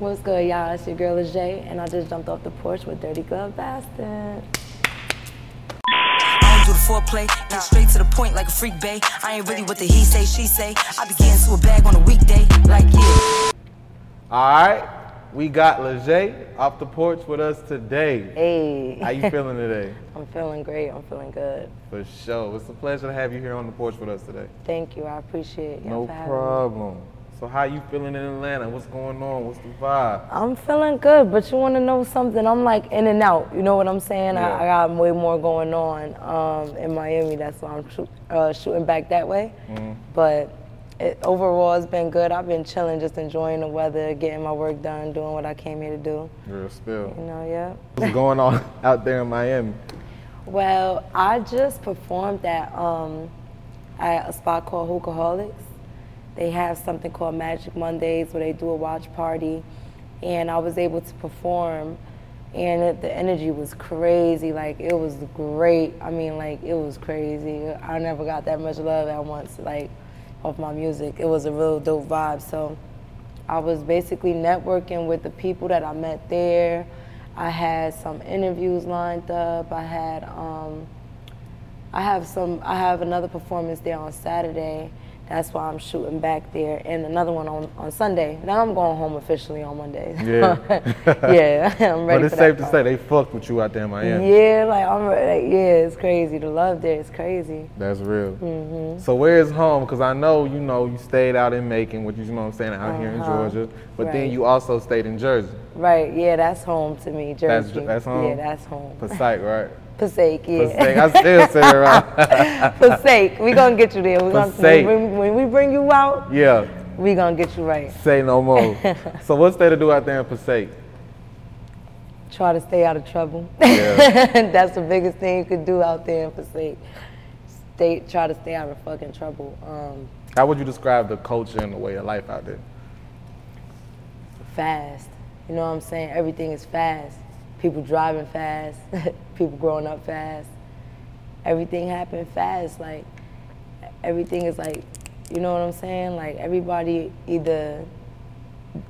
What's good, y'all? It's your girl Jay, and I just jumped off the porch with Dirty Glove Bastard. I don't the foreplay, get straight to the point like a freak bay. I ain't really what the he say, she say. I be getting to a bag on a weekday, like yeah. All right, we got Lezhae off the porch with us today. Hey. How you feeling today? I'm feeling great. I'm feeling good. For sure. It's a pleasure to have you here on the porch with us today. Thank you. I appreciate you No problem. me. So how you feeling in Atlanta? What's going on? What's the vibe? I'm feeling good, but you want to know something? I'm like in and out. You know what I'm saying? Yeah. I, I got way more going on um, in Miami. That's why I'm shoot, uh, shooting back that way. Mm-hmm. But it, overall, it's been good. I've been chilling, just enjoying the weather, getting my work done, doing what I came here to do. Real spill. You know, yeah. What's going on out there in Miami? Well, I just performed at um, at a spot called Hookaholics. They have something called Magic Mondays where they do a watch party, and I was able to perform, and it, the energy was crazy. Like it was great. I mean, like it was crazy. I never got that much love at once. Like off my music, it was a real dope vibe. So. I was basically networking with the people that I met there. I had some interviews lined up. I had um, I have some I have another performance there on Saturday. That's why I'm shooting back there, and another one on, on Sunday. Now I'm going home officially on Monday. Yeah. yeah, I'm ready. But it's safe to part. say they fucked with you out there in Miami. Yeah, like I'm like, yeah, it's crazy. The love there is crazy. That's real. Mm-hmm. So where's home? Because I know you know you stayed out in Macon, which you know what I'm saying out here in Uh-huh. Georgia, but then you also stayed in Jersey, Right, yeah, that's home to me. That's- Jersey. that's home? Yeah, that's home. Passaic, right? Passaic, yeah. Passaic. I still say it right. Passaic. We're gonna get you there. We gonna, when, when we bring you out, yeah. we're gonna get you right. Say no more. so what's there to do out there in Passaic? Try to stay out of trouble. Yeah. That's the biggest thing you could do out there in Passaic. Stay, try to stay out of fucking trouble. Um, How would you describe the culture and the way of life out there? fast. You know what I'm saying? Everything is fast. People driving fast. people growing up fast. Everything happened fast. Like everything is like, you know what I'm saying? Like everybody either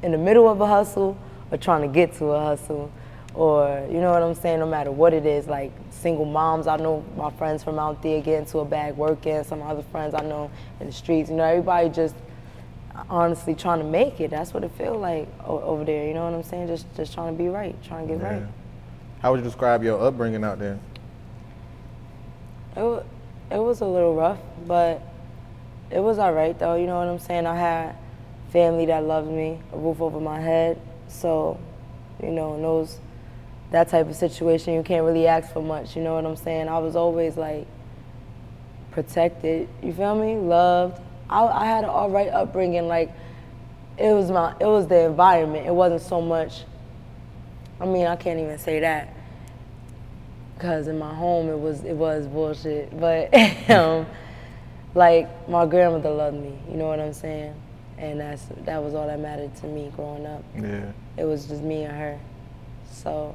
in the middle of a hustle or trying to get to a hustle. Or you know what I'm saying, no matter what it is, like single moms, I know my friends from out there getting to a bag working, some other friends I know in the streets, you know, everybody just honestly trying to make it. That's what it feels like over there. You know what I'm saying? Just just trying to be right, trying to get right. How would you describe your upbringing out there? It it was a little rough, but it was all right though. You know what I'm saying? I had family that loved me, a roof over my head. So, you know, in those that type of situation, you can't really ask for much. You know what I'm saying? I was always like protected. You feel me? Loved. I, I had an all right upbringing. Like it was my, it was the environment. It wasn't so much. I mean, I can't even say that because in my home it was it was bullshit. But um, like my grandmother loved me. You know what I'm saying? And that's that was all that mattered to me growing up. Yeah. It was just me and her. So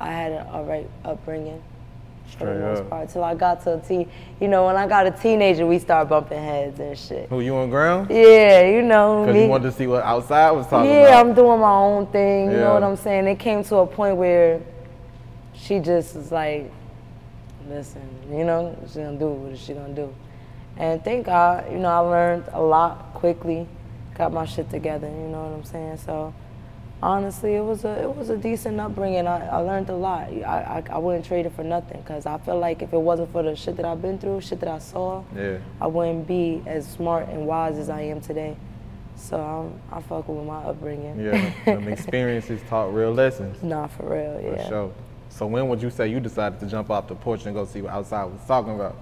I had an all right upbringing for the most up. part. Till I got to a teen, you know, when I got a teenager, we started bumping heads and shit. Who you on ground? Yeah, you know Because you wanted to see what outside was talking yeah, about. I'm doing my own thing. You Yeah. know what I'm saying? It came to a point where she just was like, listen, you know, she gonna do what she gonna do. And thank God, you know, I learned a lot quickly, got my shit together. You know what I'm saying? So honestly, it was a it was a decent upbringing. I, I learned a lot. I, I, I wouldn't trade it for nothing because I feel like if it wasn't for the shit that I've been through, shit that I saw, Yeah. I wouldn't be as smart and wise as I am today. So I'm, I fuck with my upbringing. Yeah, them experiences taught real lessons. Nah, for real, For yeah. sure. So when would you say you decided to jump off the porch and go see what outside was talking about?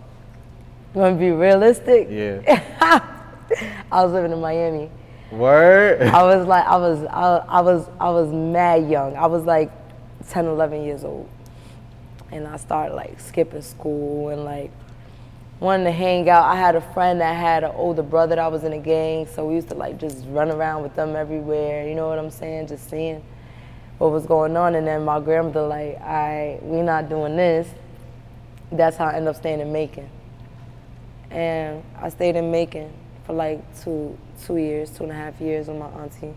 You want to be realistic? Yeah. I was living in Miami. Word. I was like, I was, I, I was, I was mad young. I was like 10, 11 years old, and I started like skipping school and like wanting to hang out. I had a friend that had an older brother that was in a gang, so we used to like just run around with them everywhere. You know what I'm saying? Just seeing what was going on. And then my grandmother like, I, we not doing this. That's how I ended up staying in Macon. And I stayed in Macon for like two, two years, two and a half years with my auntie.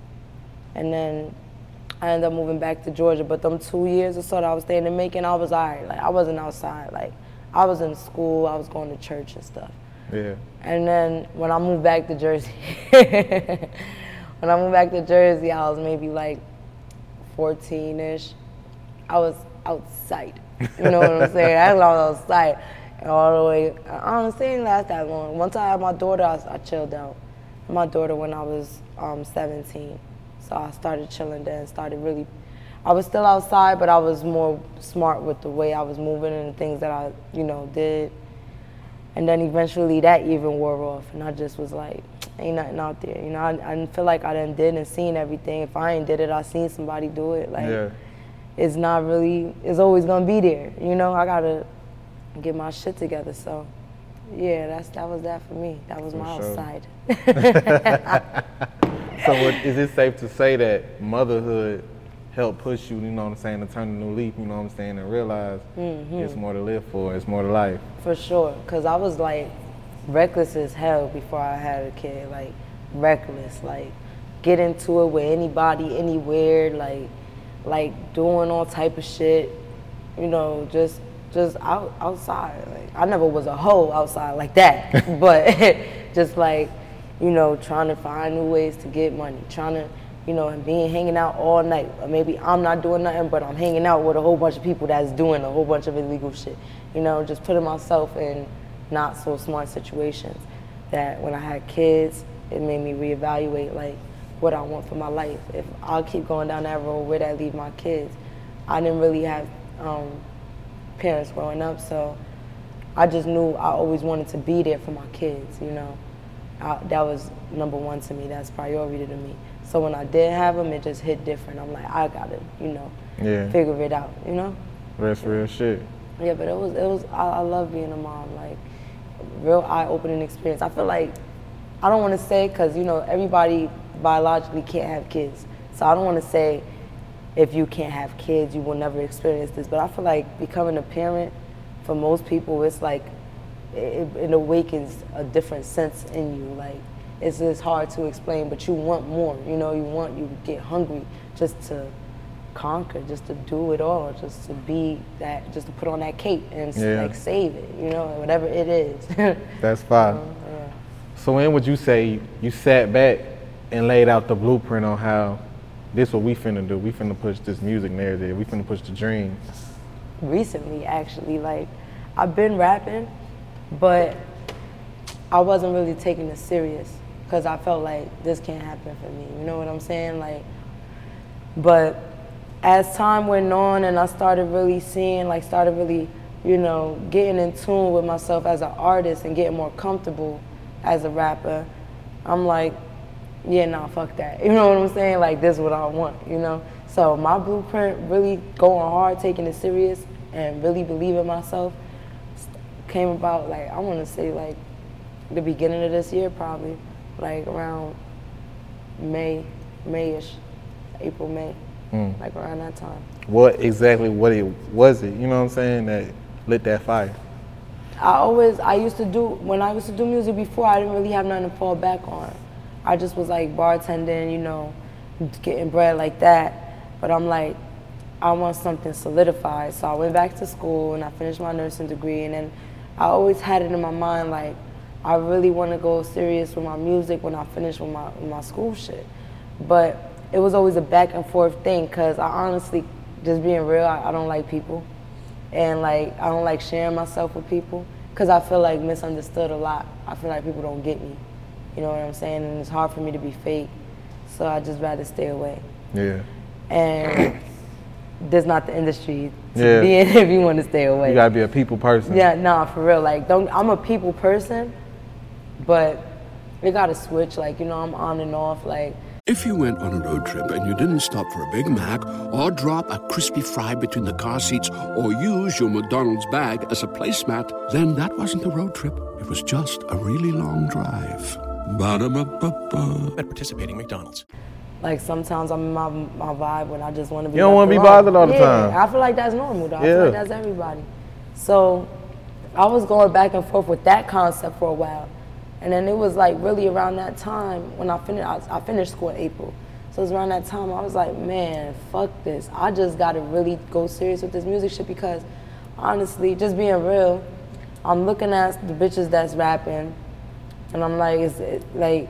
And then I ended up moving back to Georgia. But them two years or so that I was staying in Macon, I was all right. Like I wasn't outside. Like I was in school, I was going to church and stuff. Yeah. And then when I moved back to Jersey, when I moved back to Jersey, I was maybe like 14-ish. I was outside. You know what I'm saying? That's when I was outside. And all the way, honestly, it didn't last that long. Once I had my daughter, I, I chilled out. My daughter when I was um, 17. So I started chilling then, started really, I was still outside, but I was more smart with the way I was moving and the things that I, you know, did. And then eventually that even wore off, and I just was like, ain't nothing out there. You know, I, I didn't feel like I done did and seen everything. If I ain't did it, I seen somebody do it. Like, Yeah. it's not really, it's always gonna be there. You know, I gotta get my shit together. So, yeah, that's that was that for me. That was my sure. outside. So what, is it safe to say that motherhood helped push you, you know what I'm saying, to turn a new leaf, you know what I'm saying, and realize Mm-hmm. it's more to live for, it's more to life. For sure, cause I was like reckless as hell before I had a kid. Like reckless, like get into it with anybody, anywhere, like like doing all type of shit. You know, just just out outside. Like I never was a hoe outside like that, but just like you know, trying to find new ways to get money, trying to you know, and being hanging out all night. Or maybe I'm not doing nothing, but I'm hanging out with a whole bunch of people that's doing a whole bunch of illegal shit. You know, just putting myself in not so smart situations. That when I had kids, it made me reevaluate like what I want for my life. If I'll keep going down that road, where that leave my kids? I didn't really have um, parents growing up, so I just knew I always wanted to be there for my kids. You know, I, that was number one to me. That's priority to me. So when I did have them, it just hit different. I'm like, I gotta, you know, Yeah. figure it out. You know. That's real shit. Yeah, but it was it was I, I love being a mom. Like real eye opening experience. I feel like I don't want to say because you know everybody biologically can't have kids, so I don't want to say if you can't have kids you will never experience this. But I feel like becoming a parent for most people it's like it, it awakens a different sense in you. Like it's just hard to explain, but you want more. You know, you want you get hungry just to conquer, just to do it all, just to be that, just to put on that cape and Yeah. like save it. You know, whatever it is. That's fine. yeah. So when would you say you sat back and laid out the blueprint on how this what we finna do? We finna push this music narrative. We finna push the dream. Recently actually like i've been rapping but i wasn't really taking it serious because i felt like this can't happen for me you know what i'm saying like but as time went on and i started really seeing like started really you know getting in tune with myself as an artist and getting more comfortable as a rapper i'm like yeah, nah, fuck that. You know what I'm saying? Like, this is what I want, you know? So, my blueprint, really going hard, taking it serious, and really believing myself, came about, like, I wanna say, like, the beginning of this year, probably. Like, around May, Mayish, April, May, hmm. like around that time. What exactly what it was it? You know what I'm saying? That lit that fire. I always, I used to do, when I used to do music before, I didn't really have nothing to fall back on. I just was like bartending, you know, getting bread like that. But I'm like, I want something solidified. So I went back to school and I finished my nursing degree. And then I always had it in my mind, like, I really want to go serious with my music when I finish with my with my school shit. But it was always a back and forth thing because I honestly, just being real, I, I don't like people, and like I don't like sharing myself with people because I feel like misunderstood a lot. I feel like people don't get me. You know what I'm saying? And it's hard for me to be fake, so I just rather stay away. Yeah. And that's not the industry to Yeah. be in if you want to stay away. You gotta be a people person. Yeah, nah, for real. Like, don't. I'm a people person, but it gotta switch. Like, you know, I'm on and off. Like, If you went on a road trip and you didn't stop for a Big Mac or drop a crispy fry between the car seats or use your McDonald's bag as a placemat, then that wasn't a road trip. It was just a really long drive. Ba-da-ba-ba-ba. At participating McDonald's. Like sometimes I'm in my my vibe when I just want to be. You don't want wanna be bothered all the yeah, time. I feel like that's normal. Though. I feel Yeah. like that's everybody. So, I was going back and forth with that concept for a while, and then it was like really around that time when I finished. I, I finished school in April, so it was around that time I was like, man, fuck this. I just got to really go serious with this music shit because, honestly, just being real, I'm looking at the bitches that's rapping, and I'm like, is it like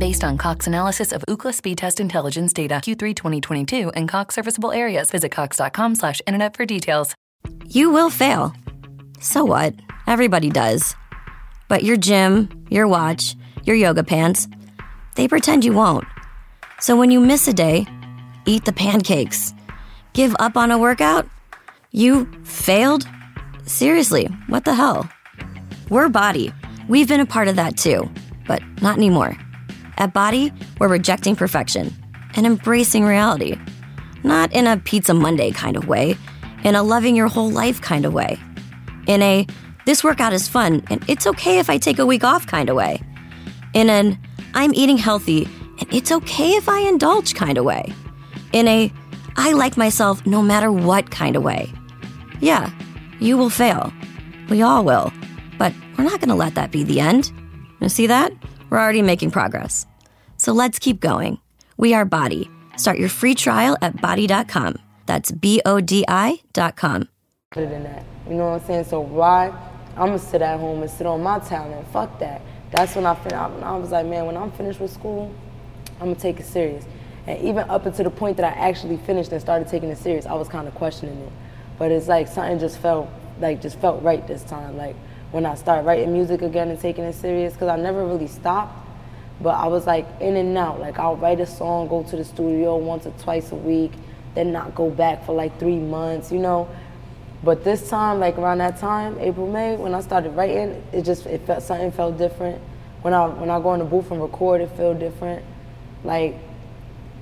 Based on Cox analysis of Ookla speed test intelligence data Q3 2022 and Cox serviceable areas, visit cox.com slash internet for details. You will fail. So what? Everybody does. But your gym, your watch, your yoga pants, they pretend you won't. So when you miss a day, eat the pancakes. Give up on a workout? You failed? Seriously, what the hell? We're BODi. We've been a part of that too, but not anymore. At BODi, we're rejecting perfection and embracing reality. Not in a Pizza Monday kind of way, in a loving your whole life kind of way. In a this workout is fun and it's okay if I take a week off kind of way. In an I'm eating healthy and it's okay if I indulge kind of way. In a I like myself no matter what kind of way. Yeah, you will fail. We all will. But we're not going to let that be the end. You see that? We're already making progress. So let's keep going. We are BODi. Start your free trial at bodi.com. That's B O D I.com. better than that. You know what I'm saying? So why? I'm gonna sit at home and sit on my talent. Fuck that. That's when I fin- I, I was like, man, when I'm finished with school, I'm gonna take it serious. And even up until the point that I actually finished and started taking it serious, I was kind of questioning it. But it's like something just felt like just felt right this time. Like when I started writing music again and taking it serious, because I never really stopped. But I was like in and out. Like I'll write a song, go to the studio once or twice a week, then not go back for like three months, you know. But this time, like around that time, April, May, when I started writing, it just it felt something felt different. When I when I go in the booth and record, it felt different. Like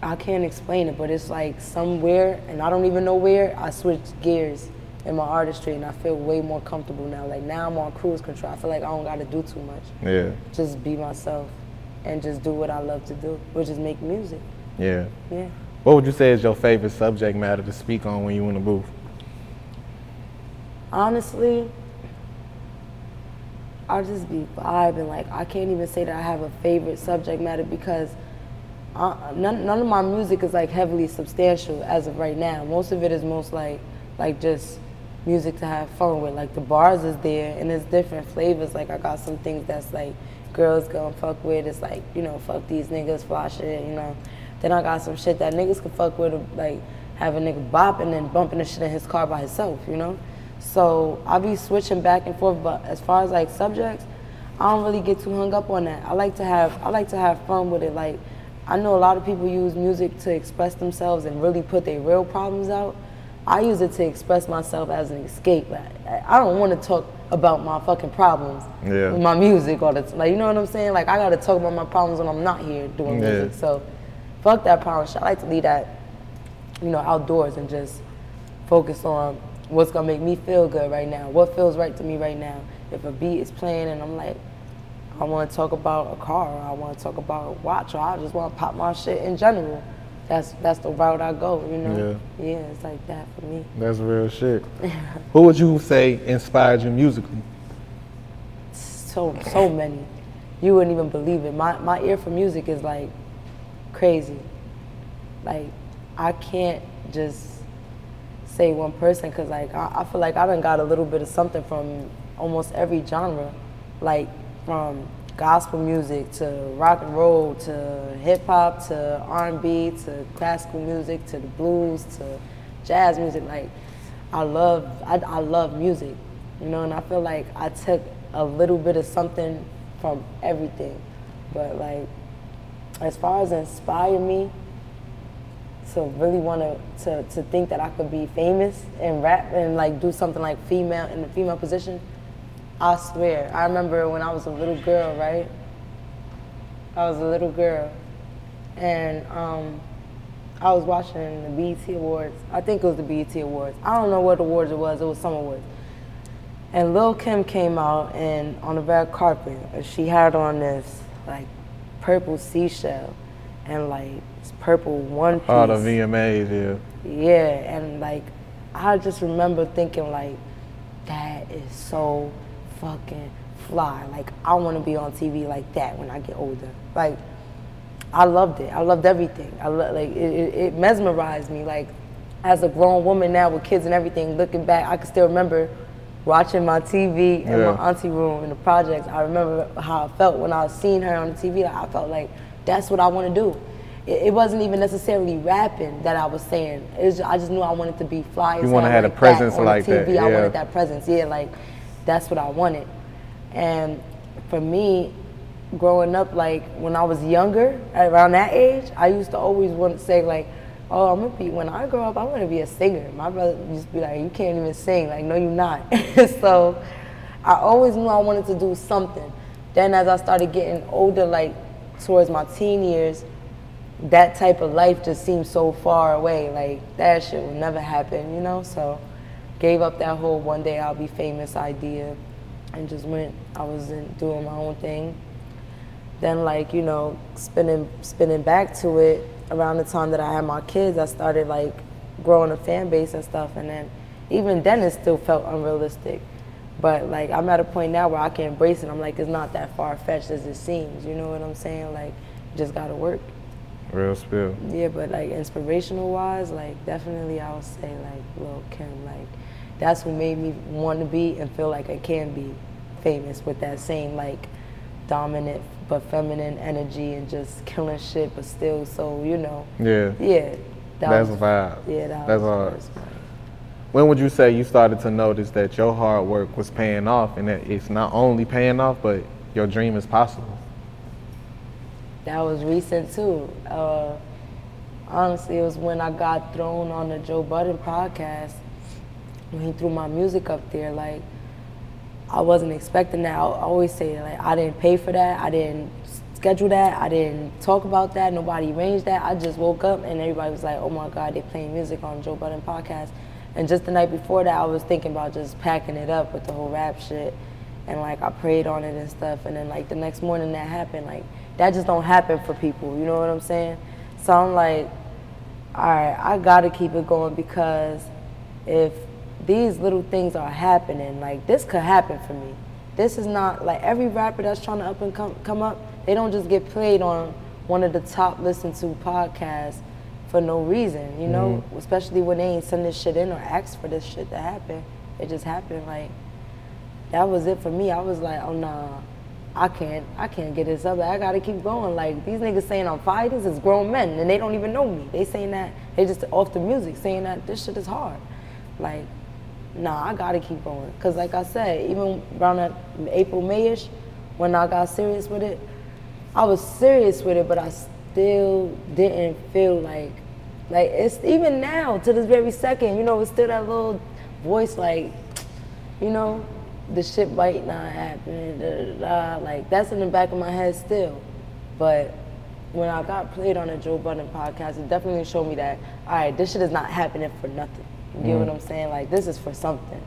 I can't explain it, but it's like somewhere, and I don't even know where. I switched gears in my artistry, and I feel way more comfortable now. Like now, I'm on cruise control. I feel like I don't got to do too much. Yeah. Just be myself, and just do what I love to do, which is make music. Yeah. Yeah. What would you say is your favorite subject matter to speak on when you in the booth? honestly, I'll just be vibing. Like I can't even say that I have a favorite subject matter because uh, none, none of my music is like heavily substantial as of right now. Most of it is most like like just music to have fun with. Like the bars is there and it's different flavors. Like I got some things that's like girls gonna fuck with. It's like you know fuck these niggas, fly shit. You know. Then I got some shit that niggas can fuck with, like have a nigga bopping and bumping the shit in his car by himself. You know. So I be switching back and forth, but as far as like subjects, I don't really get too hung up on that. I like to have I like to have fun with it. Like I know a lot of people use music to express themselves and really put their real problems out. I use it to express myself as an escape. I, I don't want to talk about my fucking problems Yeah. with my music all the time. Like you know what I'm saying? Like I gotta talk about my problems when I'm not here doing Yeah. music. So fuck that problem shit. I like to leave that, you know, outdoors and just focus on what's gonna make me feel good right now. What feels right to me right now. If a beat is playing and I'm like, I want to talk about a car, or I want to talk about a watch, or I just want to pop my shit in general. That's that's the route I go, you know. Yeah, yeah it's like that for me. That's real shit. Who would you say inspired you musically? So so many, you wouldn't even believe it. My my ear for music is like crazy. Like I can't just say one person because like I, I feel like I done got a little bit of something from almost every genre, like from gospel music to rock and roll to hip hop to R&B to classical music to the blues to jazz music. Like I love I, I love music, you know, and I feel like I took a little bit of something from everything, but like as far as inspire me to really want to, to to think that I could be famous and rap and like do something like female in the female position I swear. I remember when I was a little girl, right? I was a little girl. And um, I was watching the BET Awards. I think it was the BET Awards. I don't know what awards it was. It was some awards. And Lil Kim came out and on the red carpet, she had on this like purple seashell and like this purple one piece. Oh, the VMAs, yeah. Yeah, and like I just remember thinking like, that is so fucking fly. Like I want to be on TV like that when I get older. Like I loved it. I loved everything. I lo- like it, it, it mesmerized me. Like as a grown woman now with kids and everything, looking back, I can still remember watching my TV in yeah. my auntie room in the projects. I remember how I felt when I was seeing her on the TV. Like, I felt like that's what I want to do. It, it, wasn't even necessarily rapping that I was saying. It was just, I just knew I wanted to be fly. You want to have like a presence that on like TV. that. Yeah. I wanted that presence. Yeah, like that's what I wanted. And for me, growing up, like when I was younger, around that age, I used to always want to say like, oh, I'm gonna be when I grow up, I'm gonna be a singer. My brother used to be like, you can't even sing. Like, no, you're not. so I always knew I wanted to do something. Then as I started getting older, like towards my teen years, that type of life just seemed so far away. Like that shit would never happen, you know. So gave up that whole one day I'll be famous idea and just went, I was in, doing my own thing. Then like, you know, spinning, spinning back to it around the time that I had my kids, I started like growing a fan base and stuff. And then even then it still felt unrealistic. But like I'm at a point now where I can embrace it. I'm like, it's not that far fetched as it seems. You know what I'm saying? Like, just gotta work. Real spill. Yeah, but like inspirational wise, like definitely I would say like Lil Kim, like that's what made me want to be and feel like I can be famous with that same like dominant but feminine energy and just killing shit, but still so you know. Yeah. Yeah. That that's was, vibe. Yeah, that that's hard. When would you say you started to notice that your hard work was paying off and that it's not only paying off, but your dream is possible? That was recent too. Uh, honestly, it was when I got thrown on the Joe Budden podcast when he threw my music up there, like I wasn't expecting that. I always say like I didn't pay for that. I didn't schedule that. I didn't talk about that. Nobody arranged that. I just woke up and everybody was like, "Oh my God, they're playing music on Joe Budden podcast." And just the night before that, I was thinking about just packing it up with the whole rap shit, and like I prayed on it and stuff. And then like the next morning that happened, like that just don't happen for people. You know what I'm saying? So I'm like, all right, I gotta keep it going because if these little things are happening. Like this could happen for me. This is not like every rapper that's trying to up and come come up. They don't just get played on one of the top listened to podcasts for no reason, you know. Mm-hmm. Especially when they ain't send this shit in or ask for this shit to happen. It just happened. Like that was it for me. I was like, oh nah. I can't, I can't get this up. I gotta keep going. Like these niggas saying I'm fighters is grown men, and they don't even know me. They saying that they just off the music, saying that this shit is hard. Like nah, I gotta keep going. Cause like I said, even around April, Mayish, when I got serious with it, I was serious with it, but I still didn't feel like, like it's even now to this very second, you know, it's still that little voice like, you know, the shit might not happen, da, da, da, like that's in the back of my head still. But when I got played on a Joe Budden podcast, it definitely showed me that, all right, this shit is not happening for nothing. You mm. get what. I'm saying? Like this is for something.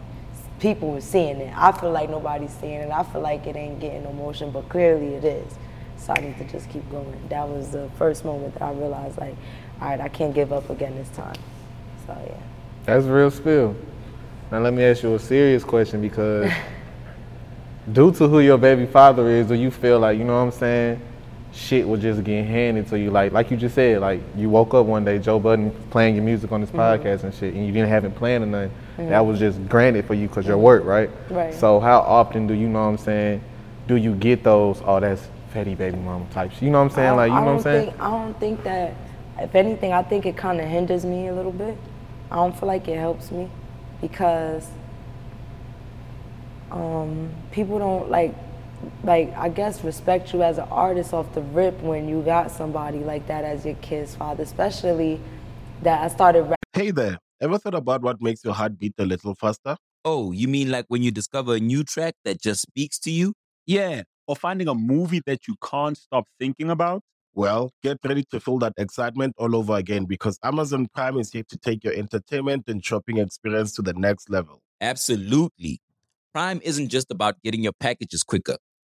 people were seeing it. I feel like nobody's seeing it. I feel like it ain't getting no motion, but clearly it is. So I need to just keep going. That was the first moment that I realized, like, all right, I can't give up again this time. So yeah. That's real spill. Now let me ask you a serious question because due to who your baby father is, do you feel like, you know what I'm saying, shit was just getting handed to you? Like like you just said, like you woke up one day, Joe Budden playing your music on this Mhm. podcast and shit, and you didn't have it planned or nothing. Mhm. That was just granted for you because your Mhm. work, right? Right. So how often do you know what I'm saying, do you get those, oh that's Fetty baby mama types? You know what I'm saying? Like you know what I'm don't saying? Think, I don't think that, if anything, I think it kind of hinders me a little bit. I don't feel like it helps me because um, people don't like, like I guess respect you as an artist off the rip when you got somebody like that as your kid's father, especially that I started. Rap- Hey there, ever thought about what makes your heart beat a little faster? Oh, you mean like when you discover a new track that just speaks to you? Yeah, or finding a movie that you can't stop thinking about. Well, get ready to feel that excitement all over again because Amazon Prime is here to take your entertainment and shopping experience to the next level. Absolutely. Prime isn't just about getting your packages quicker.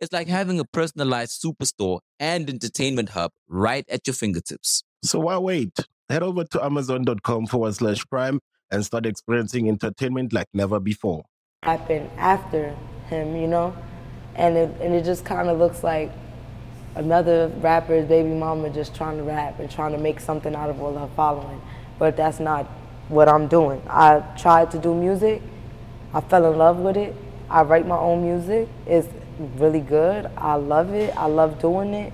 It's like having a personalized superstore and entertainment hub right at your fingertips. So why wait? Head over to amazon.com forward slash prime and start experiencing entertainment like never before. happen after him, you know? And it, and it just kind of looks like another rapper's baby mama just trying to rap and trying to make something out of all her following. But that's not what I'm doing. I tried to do music. I fell in love with it. I write my own music. It's really good. I love it. I love doing it.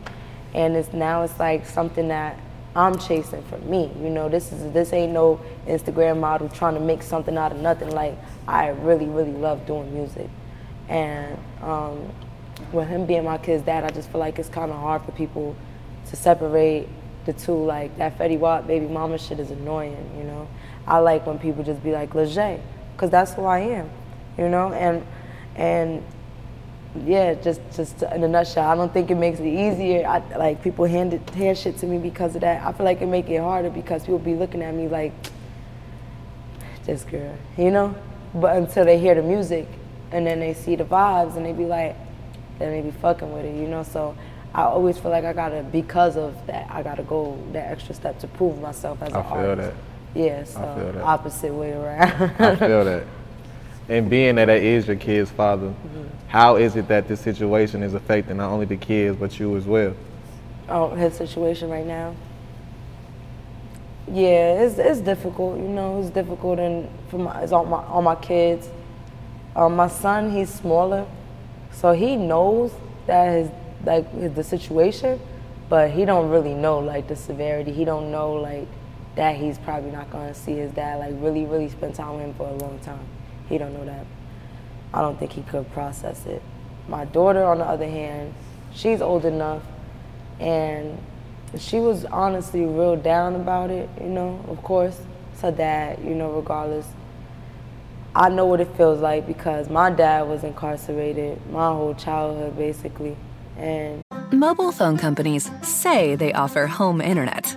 And it's now it's like something that I'm chasing for me. You know, this is this ain't no Instagram model trying to make something out of nothing. Like I really, really love doing music. And um, with him being my kid's dad, I just feel like it's kind of hard for people to separate the two. Like that Fetty Wap baby mama shit is annoying, you know. I like when people just be like Lezhae, because that's who I am, you know. And and yeah, just just in a nutshell, I don't think it makes it easier. I, like people hand it, hand shit to me because of that. I feel like it make it harder because people be looking at me like this girl, you know. But until they hear the music and then they see the vibes and they be like, then they be fucking with it, you know. So I always feel like I gotta, because of that, I gotta go that extra step to prove myself as I an feel artist. that. Yeah, so feel that. opposite way around. I feel that. And being that it is your kid's father, Mm-hmm. how is it that this situation is affecting not only the kids but you as well? oh, his situation right now. Yeah, it's it's difficult. You know, it's difficult and for my it's on my on my kids. Um, my son, he's smaller, so he knows that his like his- the situation, but he don't really know like the severity. He don't know like that he's probably not gonna see his dad like really really spend time with him for a long time. He don't know that. I don't think he could process it. My daughter, on the other hand, she's old enough, and she was honestly real down about it. You know, of course, it's her dad. You know, regardless. I know what it feels like because my dad was incarcerated my whole childhood, basically, and Mobile phone companies say they offer home internet.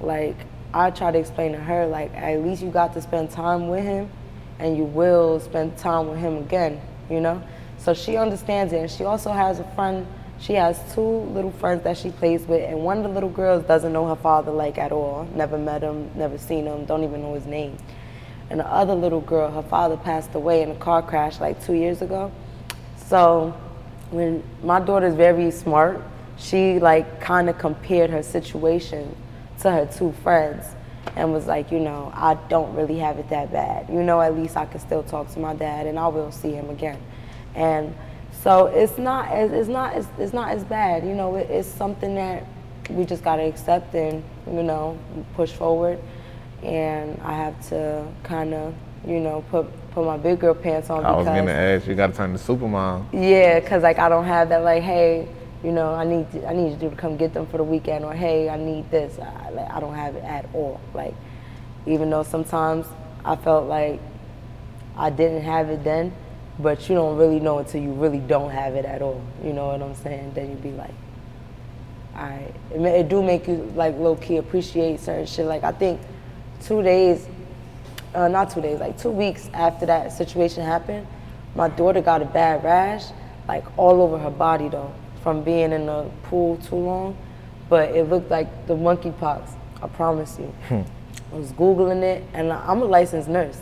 Like I try to explain to her like at least you got to spend time with him and you will spend time with him again, you know? So she understands it and she also has a friend she has two little friends that she plays with and one of the little girls doesn't know her father like at all. Never met him, never seen him, don't even know his name. And the other little girl, her father passed away in a car crash like two years ago. So when my daughter's very smart, she like kind of compared her situation to her two friends and was like, you know, I don't really have it that bad. You know, at least I can still talk to my dad and I will see him again. And so it's not as it's not as it's not as bad. You know, it, it's something that we just gotta accept and you know push forward. And I have to kind of you know put put my big girl pants on. I was gonna ask you, got to turn to supermom. Yeah, cause like I don't have that like hey you know, I need to, I need you to come get them for the weekend, or hey, I need this. I, like, I don't have it at all. Like, even though sometimes I felt like I didn't have it then, but you don't really know until you really don't have it at all. You know what I'm saying? Then you'd be like, all right. It, it do make you like low key appreciate certain shit. Like I think two days, uh, not two days, like two weeks after that situation happened, my daughter got a bad rash, like all over her body though from being in the pool too long, but it looked like the monkeypox. I promise you. Hmm. I was googling it, and I'm a licensed nurse.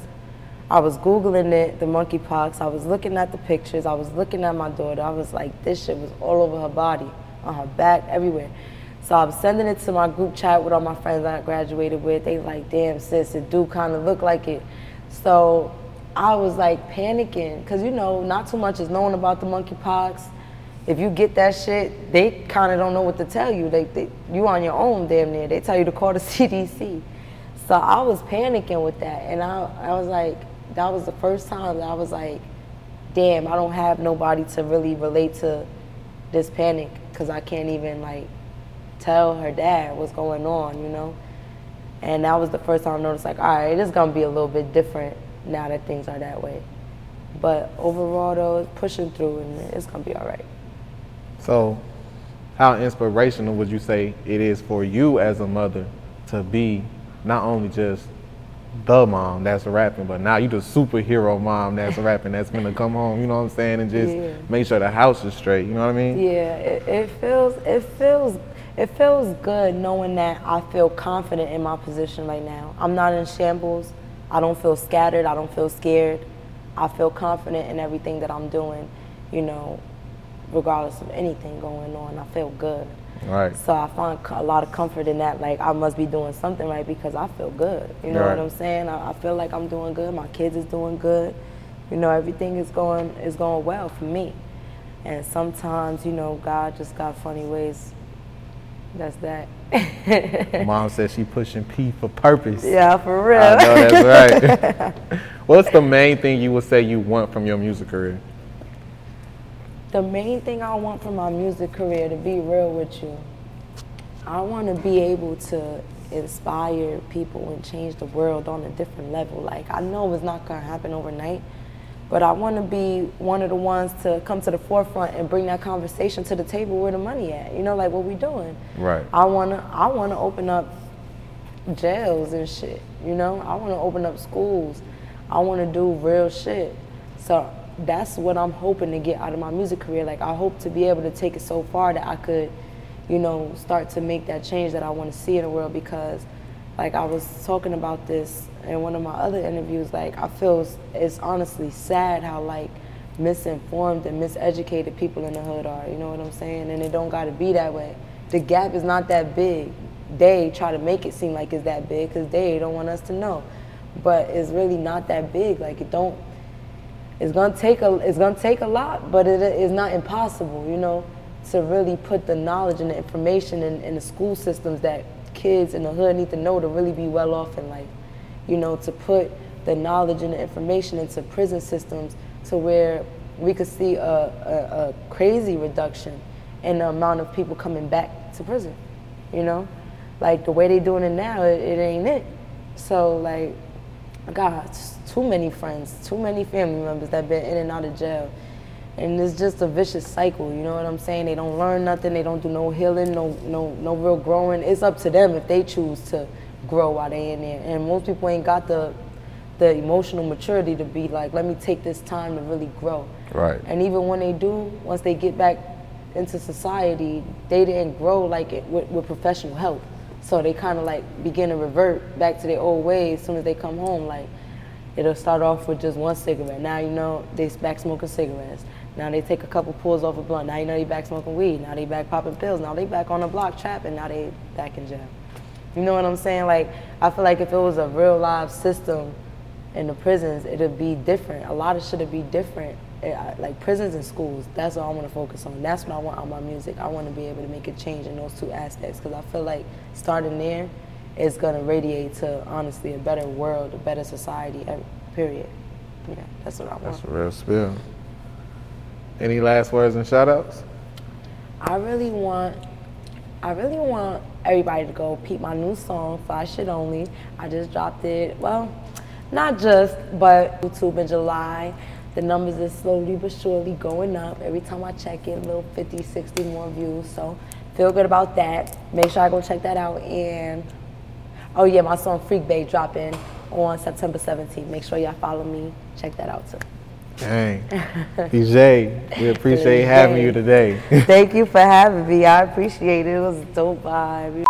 I was googling it, the monkeypox. I was looking at the pictures. I was looking at my daughter. I was like, this shit was all over her body, on her back, everywhere. So I was sending it to my group chat with all my friends I graduated with. They like, damn sis, it do kind of look like it. So I was like panicking because you know not too much is known about the monkeypox if you get that shit, they kind of don't know what to tell you. They, they, you on your own damn near. They tell you to call the CDC. So I was panicking with that, and I, I was like, that was the first time that I was like, damn, I don't have nobody to really relate to this panic because I can't even like tell her dad what's going on, you know. And that was the first time I noticed, like, all right, it is gonna be a little bit different now that things are that way. But overall, though, pushing through, and it's gonna be all right. So, how inspirational would you say it is for you as a mother to be not only just the mom that's rapping, but now you the superhero mom that's rapping that's gonna come home, you know what I'm saying, and just Yeah. make sure the house is straight, you know what I mean? Yeah, it, it feels it feels it feels good knowing that I feel confident in my position right now. I'm not in shambles. I don't feel scattered. I don't feel scared. I feel confident in everything that I'm doing. You know, regardless of anything going on, I feel good. Right. So I find a lot of comfort in that. Like I must be doing something right because I feel good. You know Right. what I'm saying? I, I feel like I'm doing good. My kids is doing good. You know, everything is going is going well for me. And sometimes, you know, God just got funny ways. That's that. Mom said she pushing P for purpose. Yeah, for real. I know that's right. What's the main thing you would say you want from your music career? The main thing I want from my music career, to be real with you, I want to be able to inspire people and change the world on a different level. Like, I know it's not going to happen overnight, but I want to be one of the ones to come to the forefront and bring that conversation to the table where the money at. You know, like what we doing. Right. I wanna I wanna open up jails and shit. You know, I wanna open up schools. I wanna do real shit. So that's what I'm hoping to get out of my music career. Like I hope to be able to take it so far that I could, you know, start to make that change that I want to see in the world because like I was talking about this in one of my other interviews, like I feel it's, honestly sad how like misinformed and miseducated people in the hood are, you know what I'm saying? And it don't gotta be that way. The gap is not that big. They try to make it seem like it's that big because they don't want us to know. But it's really not that big. Like it don't it's gonna take a it's gonna take a lot, but it is not impossible, you know, to really put the knowledge and the information in, in the school systems that kids in the hood need to know to really be well off in life. You know, to put the knowledge and the information into prison systems to where we could see a, a, a crazy reduction in the amount of people coming back to prison. You know, like the way they're doing it now, it, it ain't it. So like, I got too many friends, too many family members that been in and out of jail, and it's just a vicious cycle. You know what I'm saying? They don't learn nothing. They don't do no healing, no no no real growing. It's up to them if they choose to grow while they in there. And most people ain't got the the emotional maturity to be like, let me take this time to really grow. Right. And even when they do, once they get back into society, they didn't grow like it with, with professional help. So they kind of like begin to revert back to their old ways as soon as they come home. Like it'll start off with just one cigarette. Now you know they back smoking cigarettes. Now they take a couple pulls off a blunt. Now you know they back smoking weed. Now they back popping pills. Now they back on the block trapping. Now they back in jail. You know what I'm saying? Like I feel like if it was a real live system in the prisons, it'll be different. A lot of shit would be different. Eh, Like prisons and schools, that's what I want to focus on. That's what I want on my music. I want to be able to make a change in those two aspects because I feel like starting there is going to radiate to honestly a better world, a better society, period. Yeah, that's what I want. That's a real spill. Any last words and shout outs? I really want, I really want everybody to go peep my new song, Fly Shit Only. I just dropped it. Well, not just, but YouTube in July. The numbers is slowly but surely going up. Every time I check it, a little 50, 60 more views. So feel good about that. Make sure I go check that out. And oh yeah, my song Freak Bay dropping on September 17th. Make sure y'all follow me. Check that out too. Dang. DJ, we appreciate having you today. Thank you for having me. I appreciate it. It was a dope vibe.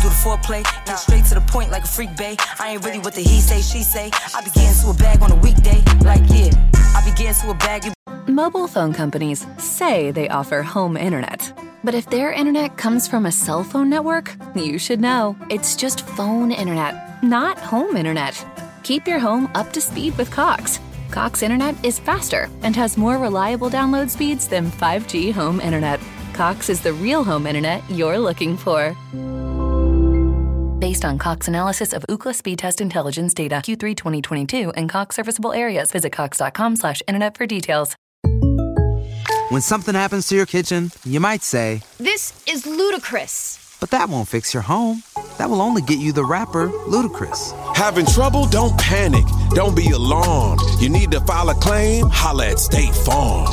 Don't the foreplay, get straight to the point like a freak bay. I ain't really what the he say, she say. I be getting to a bag on a weekday, like yeah. I be getting to a bag. Mobile phone companies say they offer home internet. But if their internet comes from a cell phone network, you should know. It's just phone internet, not home internet. Keep your home up to speed with Cox. Cox internet is faster and has more reliable download speeds than 5G home internet. Cox is the real home internet you're looking for. Based on Cox analysis of Ookla speed test intelligence data Q3 2022 and Cox serviceable areas, visit cox.com slash internet for details. When something happens to your kitchen, you might say, This is ludicrous. but that won't fix your home. That will only get you the rapper, Ludacris. Having trouble? Don't panic. Don't be alarmed. You need to file a claim? Holla at State Farm.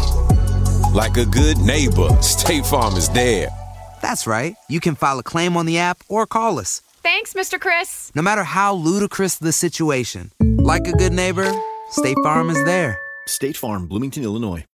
Like a good neighbor, State Farm is there. That's right. You can file a claim on the app or call us. Thanks, Mr. Chris. No matter how ludicrous the situation, like a good neighbor, State Farm is there. State Farm, Bloomington, Illinois.